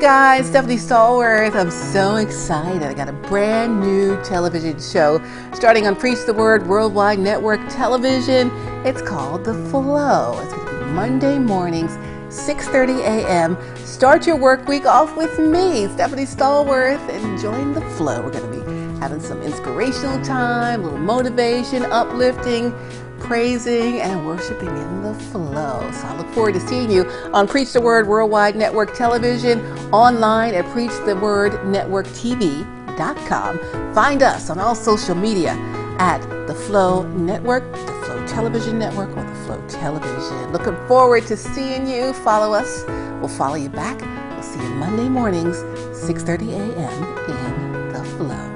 guys, Stephanie Stallworth. I'm so excited. I got a brand new television show starting on Preach the Word Worldwide Network Television. It's called The Flow. It's going to be Monday mornings, 6:30 a.m. Start your work week off with me, Stephanie Stallworth, and join the flow. We're going to be having some inspirational time, a little motivation, uplifting praising and worshiping in the flow. So I look forward to seeing you on Preach the Word Worldwide Network Television, online at PreachTheWordNetworkTV.com. Find us on all social media at The Flow Network, The Flow Television Network, or The Flow Television. Looking forward to seeing you. Follow us. We'll follow you back. We'll see you Monday mornings, 6.30 a.m. in The Flow.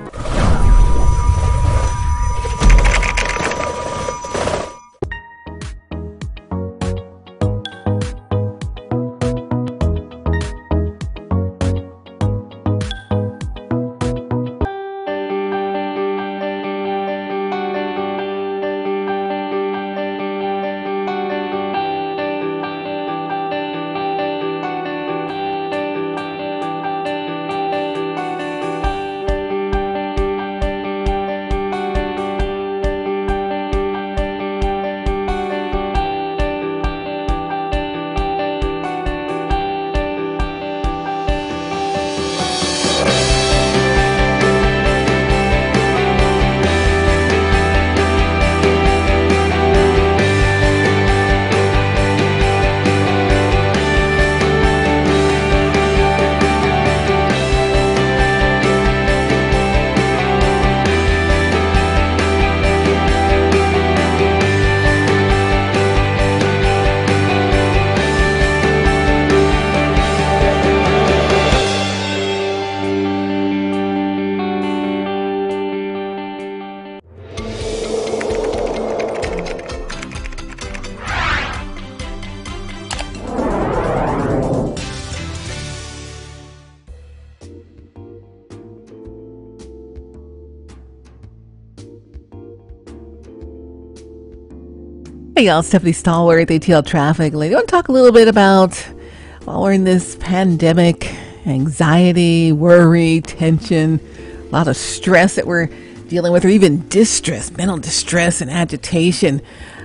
Y'all, Stephanie Stallworth, ATL Traffic Lady. I want to talk a little bit about while we're in this pandemic, anxiety, worry, tension, a lot of stress that we're dealing with, or even distress, mental distress and agitation.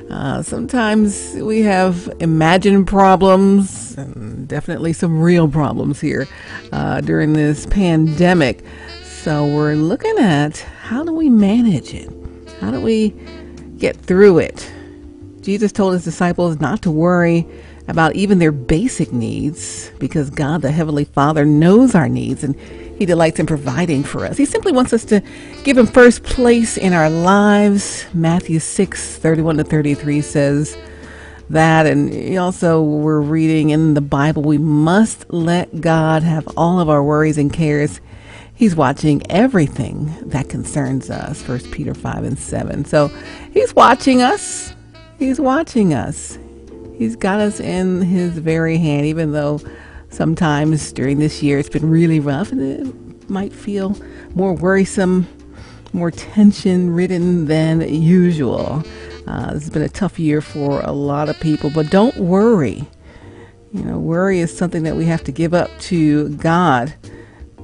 Uh, sometimes we have imagined problems and definitely some real problems here uh, during this pandemic. So we're looking at how do we manage it? How do we get through it? Jesus told his disciples not to worry about even their basic needs because God, the Heavenly Father, knows our needs and He delights in providing for us. He simply wants us to give Him first place in our lives. Matthew 6 31 to 33 says that. And also, we're reading in the Bible, we must let God have all of our worries and cares. He's watching everything that concerns us. First Peter 5 and 7. So He's watching us. He's watching us. He's got us in His very hand, even though sometimes during this year it's been really rough and it might feel more worrisome, more tension ridden than usual. Uh, this has been a tough year for a lot of people, but don't worry. You know, worry is something that we have to give up to God.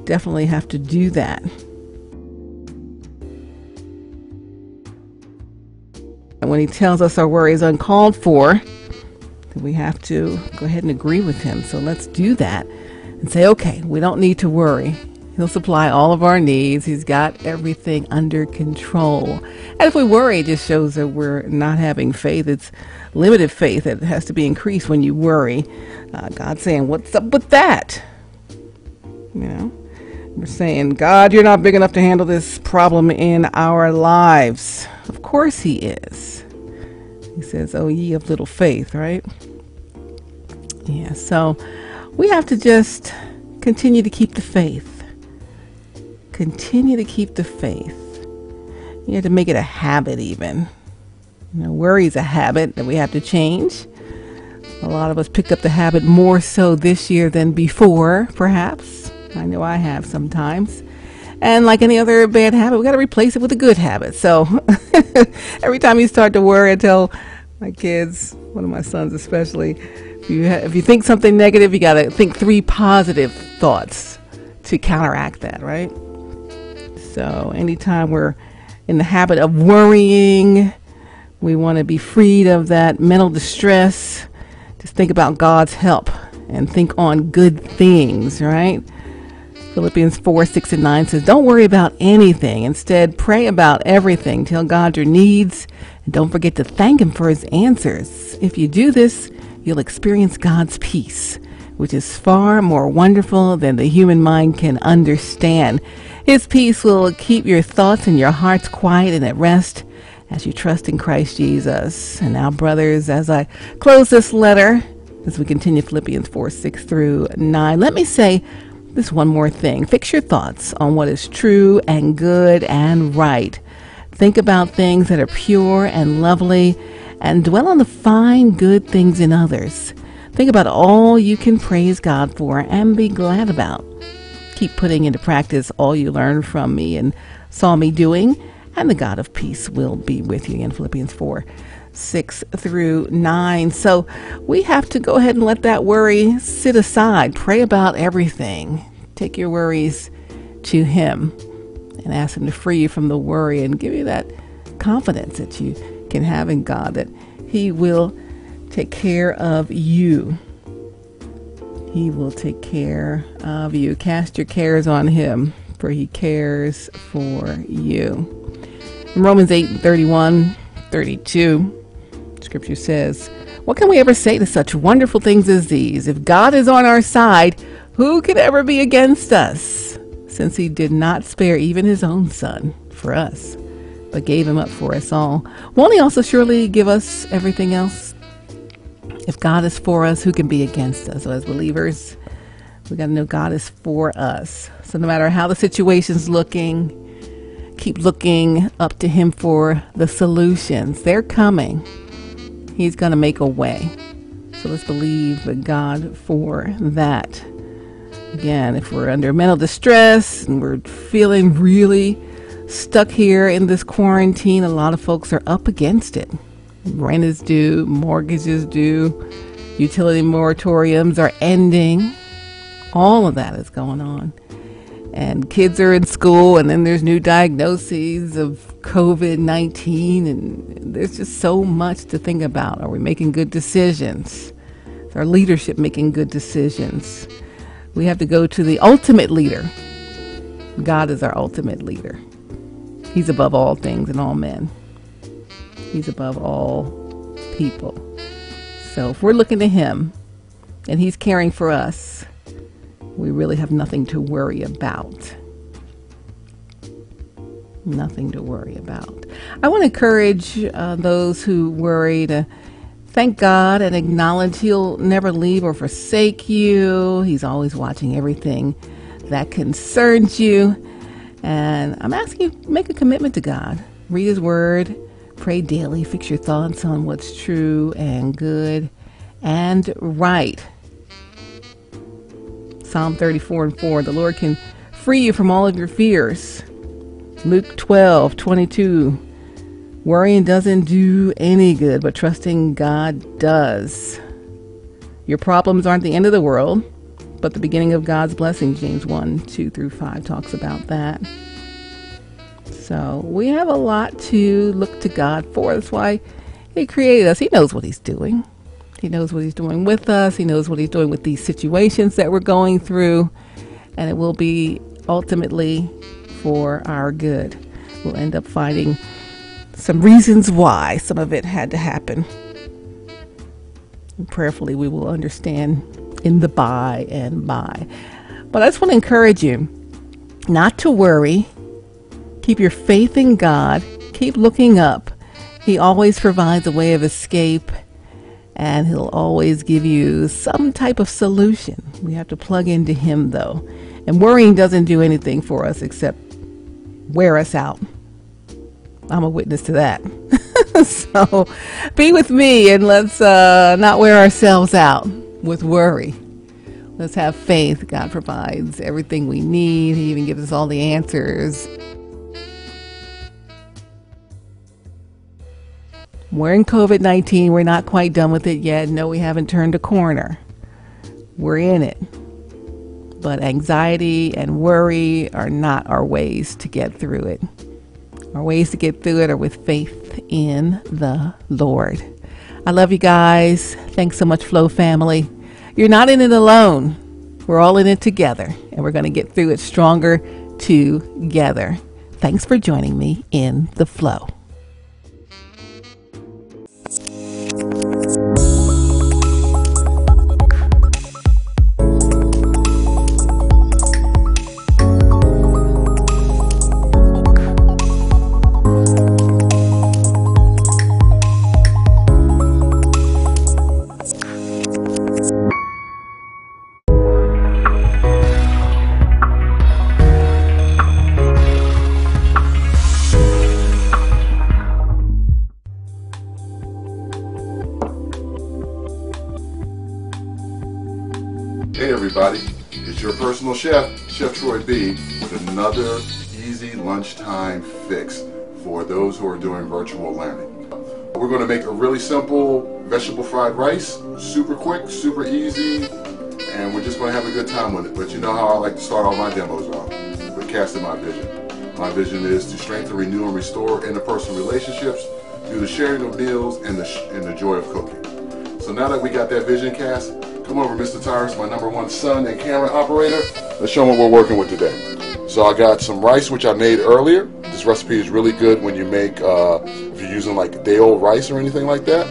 Definitely have to do that. And when he tells us our worry is uncalled for, we have to go ahead and agree with him. So let's do that and say, okay, we don't need to worry. He'll supply all of our needs. He's got everything under control. And if we worry, it just shows that we're not having faith. It's limited faith that has to be increased when you worry. Uh, God's saying, What's up with that? You know, we're saying, God, you're not big enough to handle this problem in our lives. Of course, He is. He says, Oh, ye of little faith, right? Yeah, so we have to just continue to keep the faith. Continue to keep the faith. You have to make it a habit, even. You know, worry is a habit that we have to change. A lot of us picked up the habit more so this year than before, perhaps. I know I have sometimes. And like any other bad habit, we got to replace it with a good habit. So every time you start to worry, I tell my kids, one of my sons especially, If you, ha- if you think something negative, you got to think three positive thoughts to counteract that, right? So, anytime we're in the habit of worrying, we want to be freed of that mental distress. Just think about God's help and think on good things, right? Philippians 4 6 and 9 says, Don't worry about anything. Instead, pray about everything. Tell God your needs and don't forget to thank Him for His answers. If you do this, you'll experience God's peace, which is far more wonderful than the human mind can understand. His peace will keep your thoughts and your hearts quiet and at rest as you trust in Christ Jesus. And now, brothers, as I close this letter, as we continue Philippians 4 6 through 9, let me say this one more thing. Fix your thoughts on what is true and good and right. Think about things that are pure and lovely and dwell on the fine, good things in others. Think about all you can praise God for and be glad about. Keep putting into practice all you learned from me and saw me doing, and the God of peace will be with you in Philippians 4 6 through 9. So we have to go ahead and let that worry sit aside. Pray about everything. Take your worries to Him and ask Him to free you from the worry and give you that confidence that you can have in God that He will take care of you. He will take care of you. Cast your cares on Him, for He cares for you. In Romans 8 31, 32, Scripture says, What can we ever say to such wonderful things as these? If God is on our side, who can ever be against us? Since He did not spare even His own Son for us but gave him up for us all, won't he also surely give us everything else? If God is for us, who can be against us? So, as believers, we got to know God is for us. So, no matter how the situation's looking, keep looking up to Him for the solutions. They're coming. He's going to make a way. So, let's believe God for that. Again, if we're under mental distress and we're feeling really stuck here in this quarantine, a lot of folks are up against it. Rent is due, mortgages due, utility moratoriums are ending. All of that is going on. And kids are in school, and then there's new diagnoses of COVID 19, and there's just so much to think about. Are we making good decisions? Is our leadership making good decisions? We have to go to the ultimate leader. God is our ultimate leader. He's above all things and all men. He's above all people. So if we're looking to Him and He's caring for us, we really have nothing to worry about. Nothing to worry about. I want to encourage uh, those who worry to thank God and acknowledge He'll never leave or forsake you. He's always watching everything that concerns you. And I'm asking you make a commitment to God. Read His Word, pray daily, fix your thoughts on what's true and good and right. Psalm 34 and 4 The Lord can free you from all of your fears. Luke 12 22 Worrying doesn't do any good, but trusting God does. Your problems aren't the end of the world but the beginning of God's blessing. James 1 2 through 5 talks about that. So we have a lot to look to God for. That's why He created us. He knows what He's doing. He knows what He's doing with us. He knows what He's doing with these situations that we're going through. And it will be ultimately for our good. We'll end up finding some reasons why some of it had to happen. And prayerfully, we will understand in the by and by. But I just want to encourage you not to worry. Keep your faith in God. Keep looking up. He always provides a way of escape and he'll always give you some type of solution. We have to plug into him though. And worrying doesn't do anything for us except wear us out. I'm a witness to that. so be with me and let's uh, not wear ourselves out with worry. Let's have faith. God provides everything we need, He even gives us all the answers. We're in COVID 19. We're not quite done with it yet. No, we haven't turned a corner. We're in it. But anxiety and worry are not our ways to get through it. Our ways to get through it are with faith in the Lord. I love you guys. Thanks so much, Flow family. You're not in it alone. We're all in it together, and we're going to get through it stronger together. Thanks for joining me in the flow. Another easy lunchtime fix for those who are doing virtual learning. We're going to make a really simple vegetable fried rice, super quick, super easy, and we're just going to have a good time with it. But you know how I like to start all my demos off, with casting my vision. My vision is to strengthen, renew, and restore interpersonal relationships through the sharing of meals and the, and the joy of cooking. So now that we got that vision cast, come over, Mr. Tyrus, my number one son and camera operator. Let's show them what we're working with today. So I got some rice, which I made earlier. This recipe is really good when you make, uh, if you're using like day old rice or anything like that.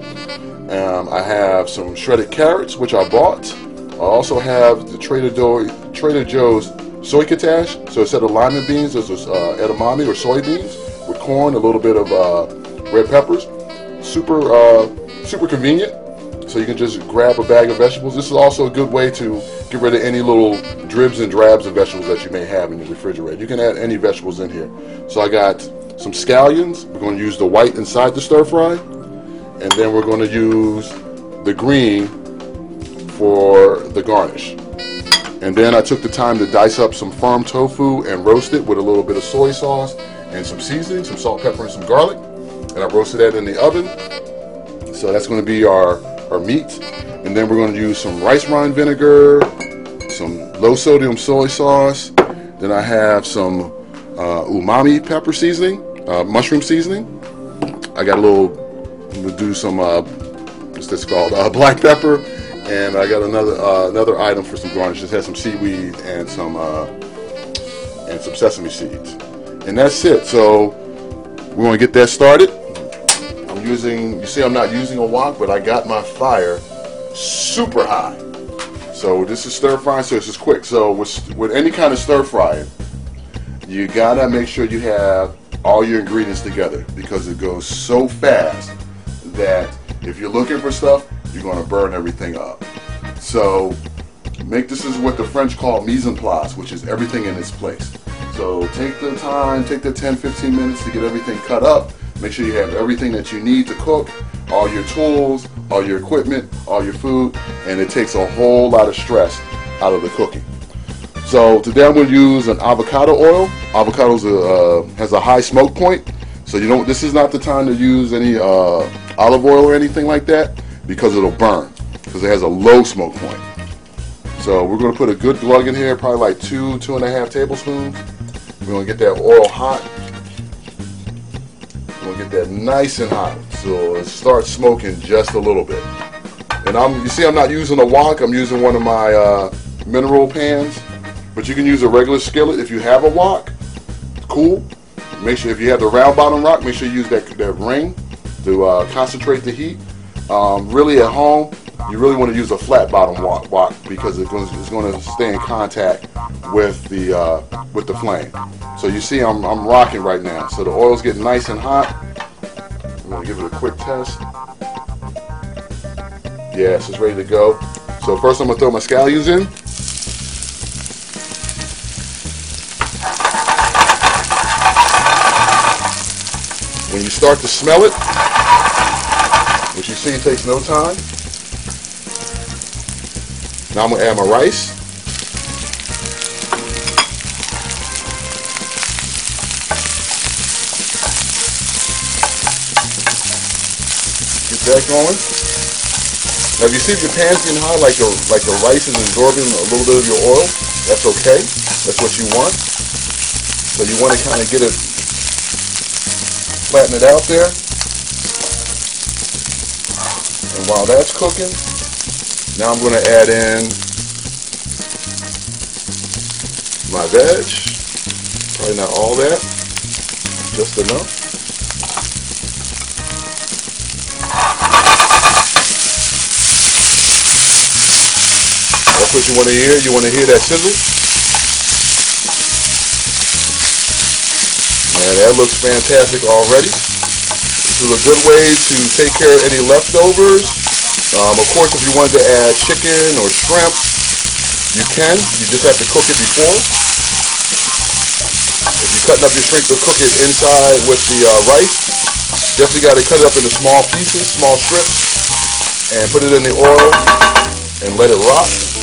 Um, I have some shredded carrots, which I bought. I also have the Trader, Do- Trader Joe's Soycutash. So instead of lima beans, this, uh, edamame or soybeans with corn, a little bit of uh, red peppers. Super, uh, super convenient. So you can just grab a bag of vegetables. This is also a good way to get rid of any little dribs and drabs of vegetables that you may have in your refrigerator. You can add any vegetables in here. So I got some scallions. We're going to use the white inside the stir fry. And then we're going to use the green for the garnish. And then I took the time to dice up some firm tofu and roast it with a little bit of soy sauce and some seasoning, some salt, pepper, and some garlic. And I roasted that in the oven. So that's going to be our, our meat. And then we're going to use some rice wine vinegar, low sodium soy sauce. Then I have some uh, umami pepper seasoning, uh, mushroom seasoning. I got a little, we'll do some, uh, what's this called? Uh, black pepper. And I got another uh, another item for some garnish. This has some seaweed and some uh, and some sesame seeds. And that's it. So we're going to get that started. I'm using, you see I'm not using a wok, but I got my fire super high. So this is stir frying, so this is quick. So with, with any kind of stir frying, you gotta make sure you have all your ingredients together because it goes so fast that if you're looking for stuff, you're gonna burn everything up. So make this is what the French call mise en place, which is everything in its place. So take the time, take the 10, 15 minutes to get everything cut up. Make sure you have everything that you need to cook, all your tools, all your equipment, all your food, and it takes a whole lot of stress out of the cooking. So today I'm going to use an avocado oil. Avocado uh, has a high smoke point, so you don't. This is not the time to use any uh, olive oil or anything like that because it'll burn because it has a low smoke point. So we're going to put a good glug in here, probably like two, two and a half tablespoons. We're going to get that oil hot. We're going to get that nice and hot. So it starts smoking just a little bit. And I'm, you see I'm not using a wok, I'm using one of my uh, mineral pans. But you can use a regular skillet if you have a wok. Cool. Make sure if you have the round bottom wok, make sure you use that, that ring to uh, concentrate the heat. Um, really at home, you really want to use a flat bottom wok, wok because it's going, to, it's going to stay in contact with the uh, with the flame. So you see I'm, I'm rocking right now. So the oil's getting nice and hot. To give it a quick test. Yes, it's ready to go. So first I'm to throw my scallions in. When you start to smell it, which you see takes no time. Now I'm gonna add my rice. Going. Now, if you see if your pan's getting hot, like your, like the rice is absorbing a little bit of your oil, that's okay. That's what you want. So you want to kind of get it, flatten it out there. And while that's cooking, now I'm going to add in my veg. Probably not all that, just enough. What you want to hear. You want to hear that sizzle? Man, that looks fantastic already. This is a good way to take care of any leftovers. Um, of course, if you wanted to add chicken or shrimp, you can. You just have to cook it before. If you're cutting up your shrimp to cook it inside with the uh, rice, definitely got to cut it up into small pieces, small strips, and put it in the oil and let it rock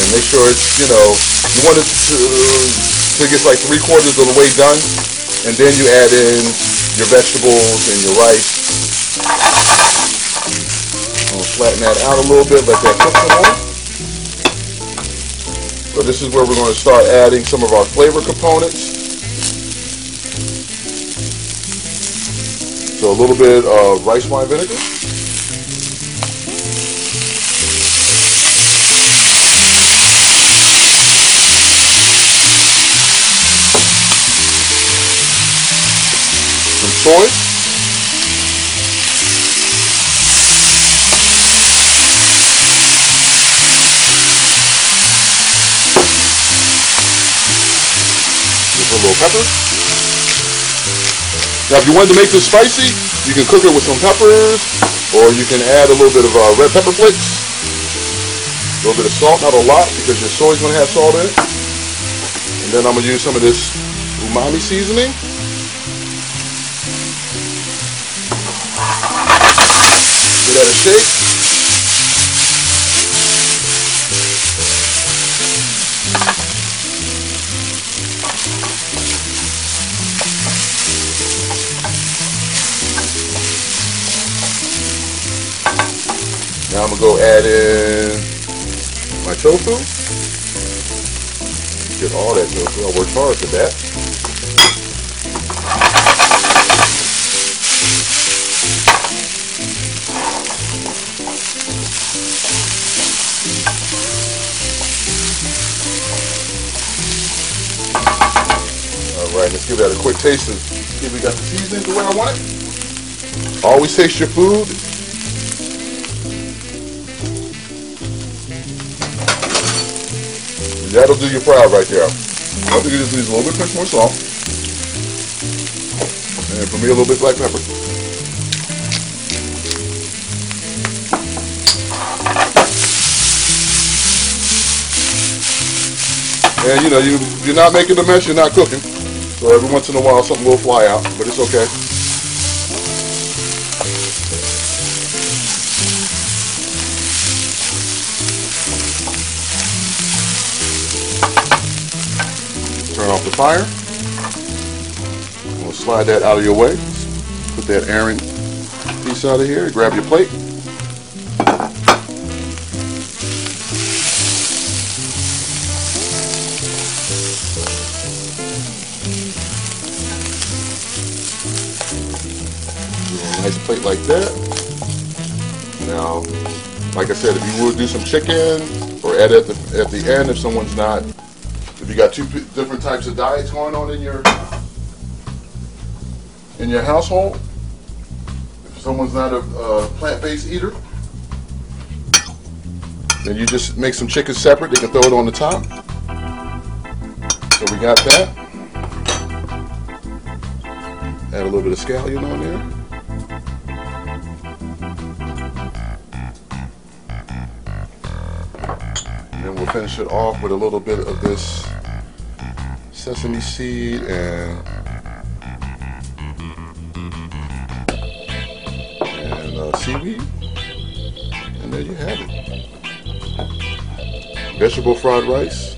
and make sure it's, you know, you want it to, to get like three quarters of the way done, and then you add in your vegetables and your rice. I'll flatten that out a little bit, let that cook some more. So this is where we're going to start adding some of our flavor components. So a little bit of rice wine vinegar. Soy. Just a little pepper. Now, if you wanted to make this spicy, you can cook it with some peppers, or you can add a little bit of uh, red pepper flakes, a little bit of salt, not a lot, because your soy is going to have salt in it. And then I'm going to use some of this umami seasoning. Give that a shake. Now I'm gonna go add in my tofu. Get all that tofu. I worked hard for that. Give that a quick taste and see if we got the seasoning the way I want it. Always taste your food. That'll do your fry right there. I think it just needs a little bit pinch more salt. And for me, a little bit black pepper. And you know, you, you're not making the mess, you're not cooking. So every once in a while, something will fly out, but it's okay. Turn off the fire. We'll slide that out of your way. Put that Aaron piece out of here. Grab your plate. Plate like that. Now, like I said, if you would do some chicken or add at the at the end if someone's not, if you got two different types of diets going on in your in your household, if someone's not a, a plant-based eater, then you just make some chicken separate. They can throw it on the top. So we got that. Add a little bit of scallion on there. Finish it off with a little bit of this sesame seed and and uh, seaweed. And there you have it. Vegetable fried rice,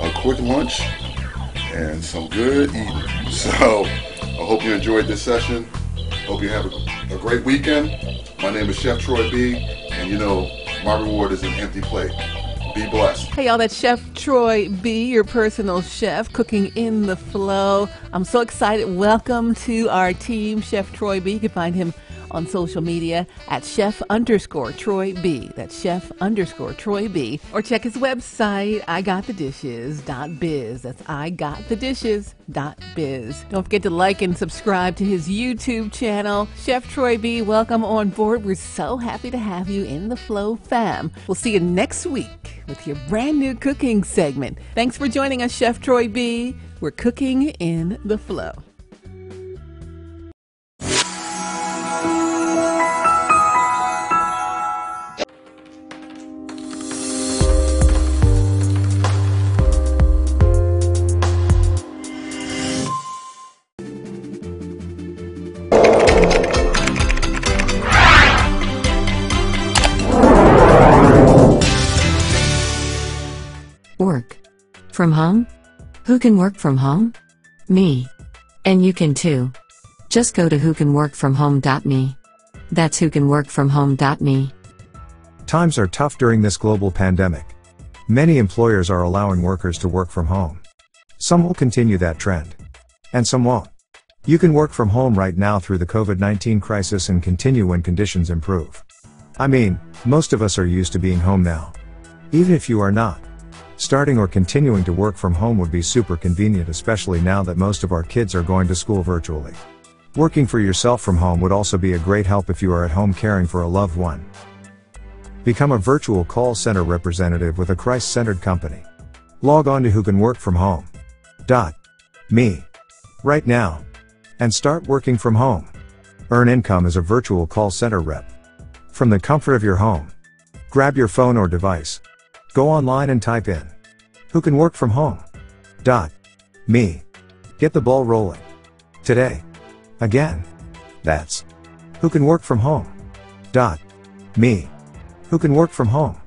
a quick lunch, and some good eating. So I hope you enjoyed this session. Hope you have a a great weekend. My name is Chef Troy B, and you know, my reward is an empty plate. Be blessed. Hey, y'all, that's Chef Troy B, your personal chef, cooking in the flow. I'm so excited. Welcome to our team, Chef Troy B. You can find him on social media at chef underscore Troy B. That's chef underscore Troy B. Or check his website, igotthedishes.biz. That's igotthedishes.biz. Don't forget to like and subscribe to his YouTube channel. Chef Troy B, welcome on board. We're so happy to have you in the Flow fam. We'll see you next week with your brand new cooking segment. Thanks for joining us, Chef Troy B. We're cooking in the flow. From home? Who can work from home? Me. And you can too. Just go to whocanworkfromhome.me. That's whocanworkfromhome.me. Times are tough during this global pandemic. Many employers are allowing workers to work from home. Some will continue that trend. And some won't. You can work from home right now through the COVID 19 crisis and continue when conditions improve. I mean, most of us are used to being home now. Even if you are not. Starting or continuing to work from home would be super convenient, especially now that most of our kids are going to school virtually. Working for yourself from home would also be a great help if you are at home caring for a loved one. Become a virtual call center representative with a Christ centered company. Log on to who can work from home. Dot. Me. Right now. And start working from home. Earn income as a virtual call center rep. From the comfort of your home. Grab your phone or device. Go online and type in. Who can work from home? Dot. Me. Get the ball rolling. Today. Again. That's. Who can work from home? Dot. Me. Who can work from home?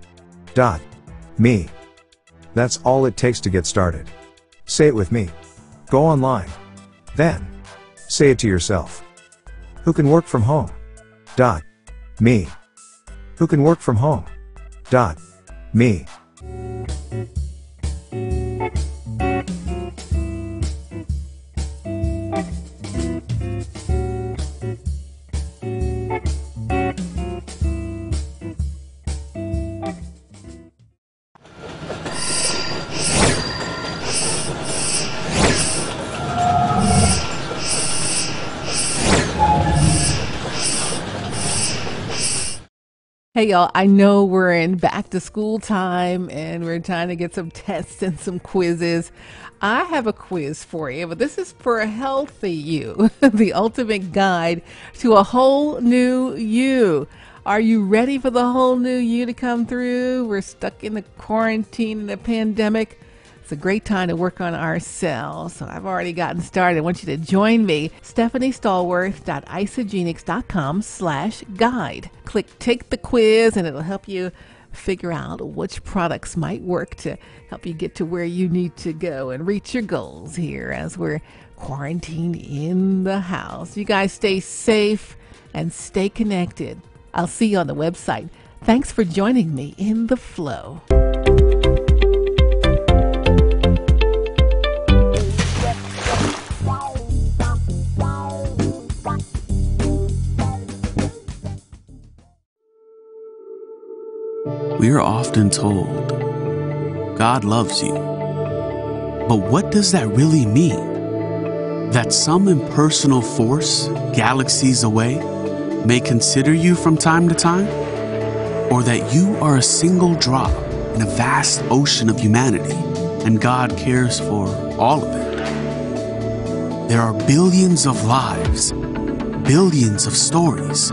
Dot. Me. That's all it takes to get started. Say it with me. Go online. Then. Say it to yourself. Who can work from home? Dot. Me. Who can work from home? Dot. Me. Y'all, I know we're in back to school time and we're trying to get some tests and some quizzes. I have a quiz for you, but this is for a healthy you, the ultimate guide to a whole new you. Are you ready for the whole new you to come through? We're stuck in the quarantine and the pandemic. It's a great time to work on ourselves. So I've already gotten started. I want you to join me. StephanieStallworth.isagenix.com slash guide. Click take the quiz and it'll help you figure out which products might work to help you get to where you need to go and reach your goals here as we're quarantined in the house. You guys stay safe and stay connected. I'll see you on the website. Thanks for joining me in the flow. We are often told, God loves you. But what does that really mean? That some impersonal force, galaxies away, may consider you from time to time? Or that you are a single drop in a vast ocean of humanity and God cares for all of it? There are billions of lives, billions of stories.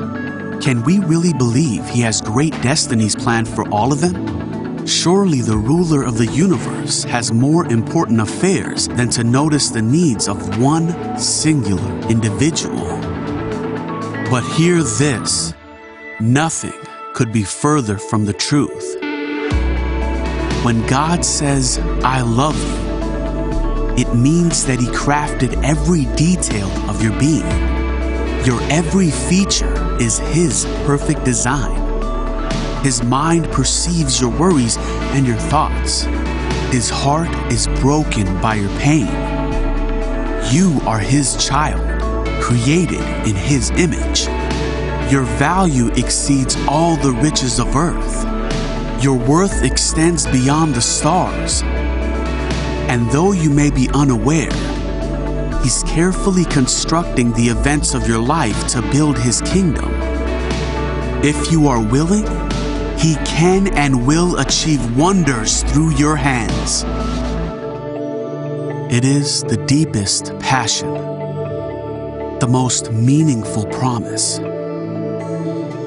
Can we really believe He has great destinies planned for all of them? Surely the ruler of the universe has more important affairs than to notice the needs of one singular individual. But hear this nothing could be further from the truth. When God says, I love you, it means that He crafted every detail of your being, your every feature is His perfect design. His mind perceives your worries and your thoughts. His heart is broken by your pain. You are His child, created in His image. Your value exceeds all the riches of earth. Your worth extends beyond the stars. And though you may be unaware, He's carefully constructing the events of your life to build His kingdom. If you are willing, He can and will achieve wonders through your hands. It is the deepest passion, the most meaningful promise.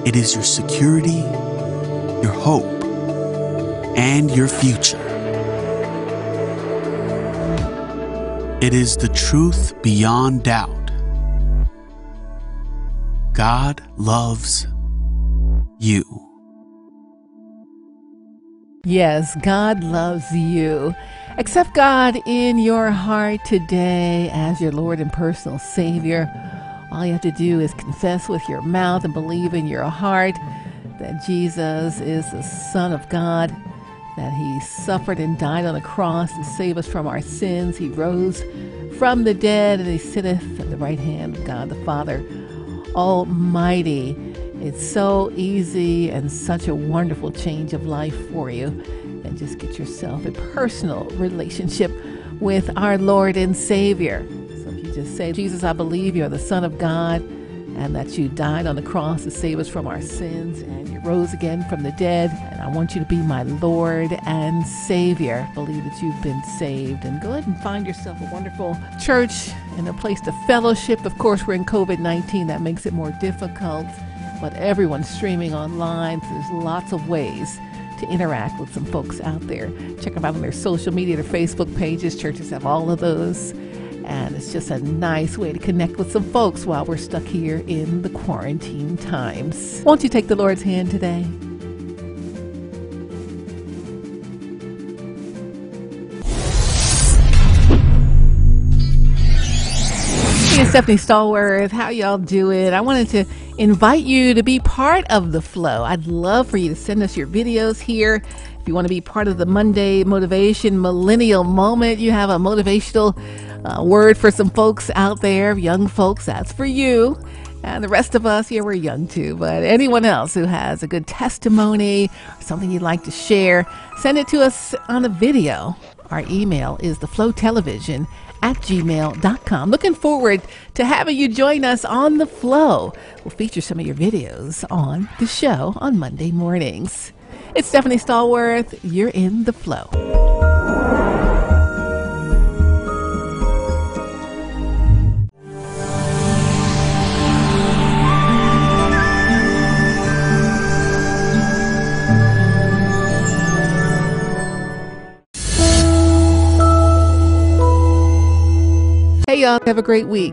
It is your security, your hope, and your future. It is the truth beyond doubt. God loves you. Yes, God loves you. Accept God in your heart today as your Lord and personal Savior. All you have to do is confess with your mouth and believe in your heart that Jesus is the Son of God that he suffered and died on the cross to save us from our sins. He rose from the dead and he sitteth at the right hand of God the Father Almighty. It's so easy and such a wonderful change of life for you. And just get yourself a personal relationship with our Lord and Savior. So if you just say, Jesus, I believe you're the Son of God and that you died on the cross to save us from our sins and you rose again from the dead. And I want you to be my Lord and Savior. Believe that you've been saved and go ahead and find yourself a wonderful church and a place to fellowship. Of course, we're in COVID 19, that makes it more difficult, but everyone's streaming online. So there's lots of ways to interact with some folks out there. Check them out on their social media, their Facebook pages. Churches have all of those. And it's just a nice way to connect with some folks while we're stuck here in the quarantine times. Won't you take the Lord's hand today? Hey, Stephanie Stallworth. How y'all doing? I wanted to invite you to be part of the flow. I'd love for you to send us your videos here. If you want to be part of the Monday Motivation Millennial Moment, you have a motivational uh, word for some folks out there, young folks, that's for you. And the rest of us, yeah, we're young too, but anyone else who has a good testimony something you'd like to share, send it to us on a video. Our email is theflowtelevision at gmail.com. Looking forward to having you join us on The Flow. We'll feature some of your videos on the show on Monday mornings. It's Stephanie Stallworth. You're in The Flow. Have a great week.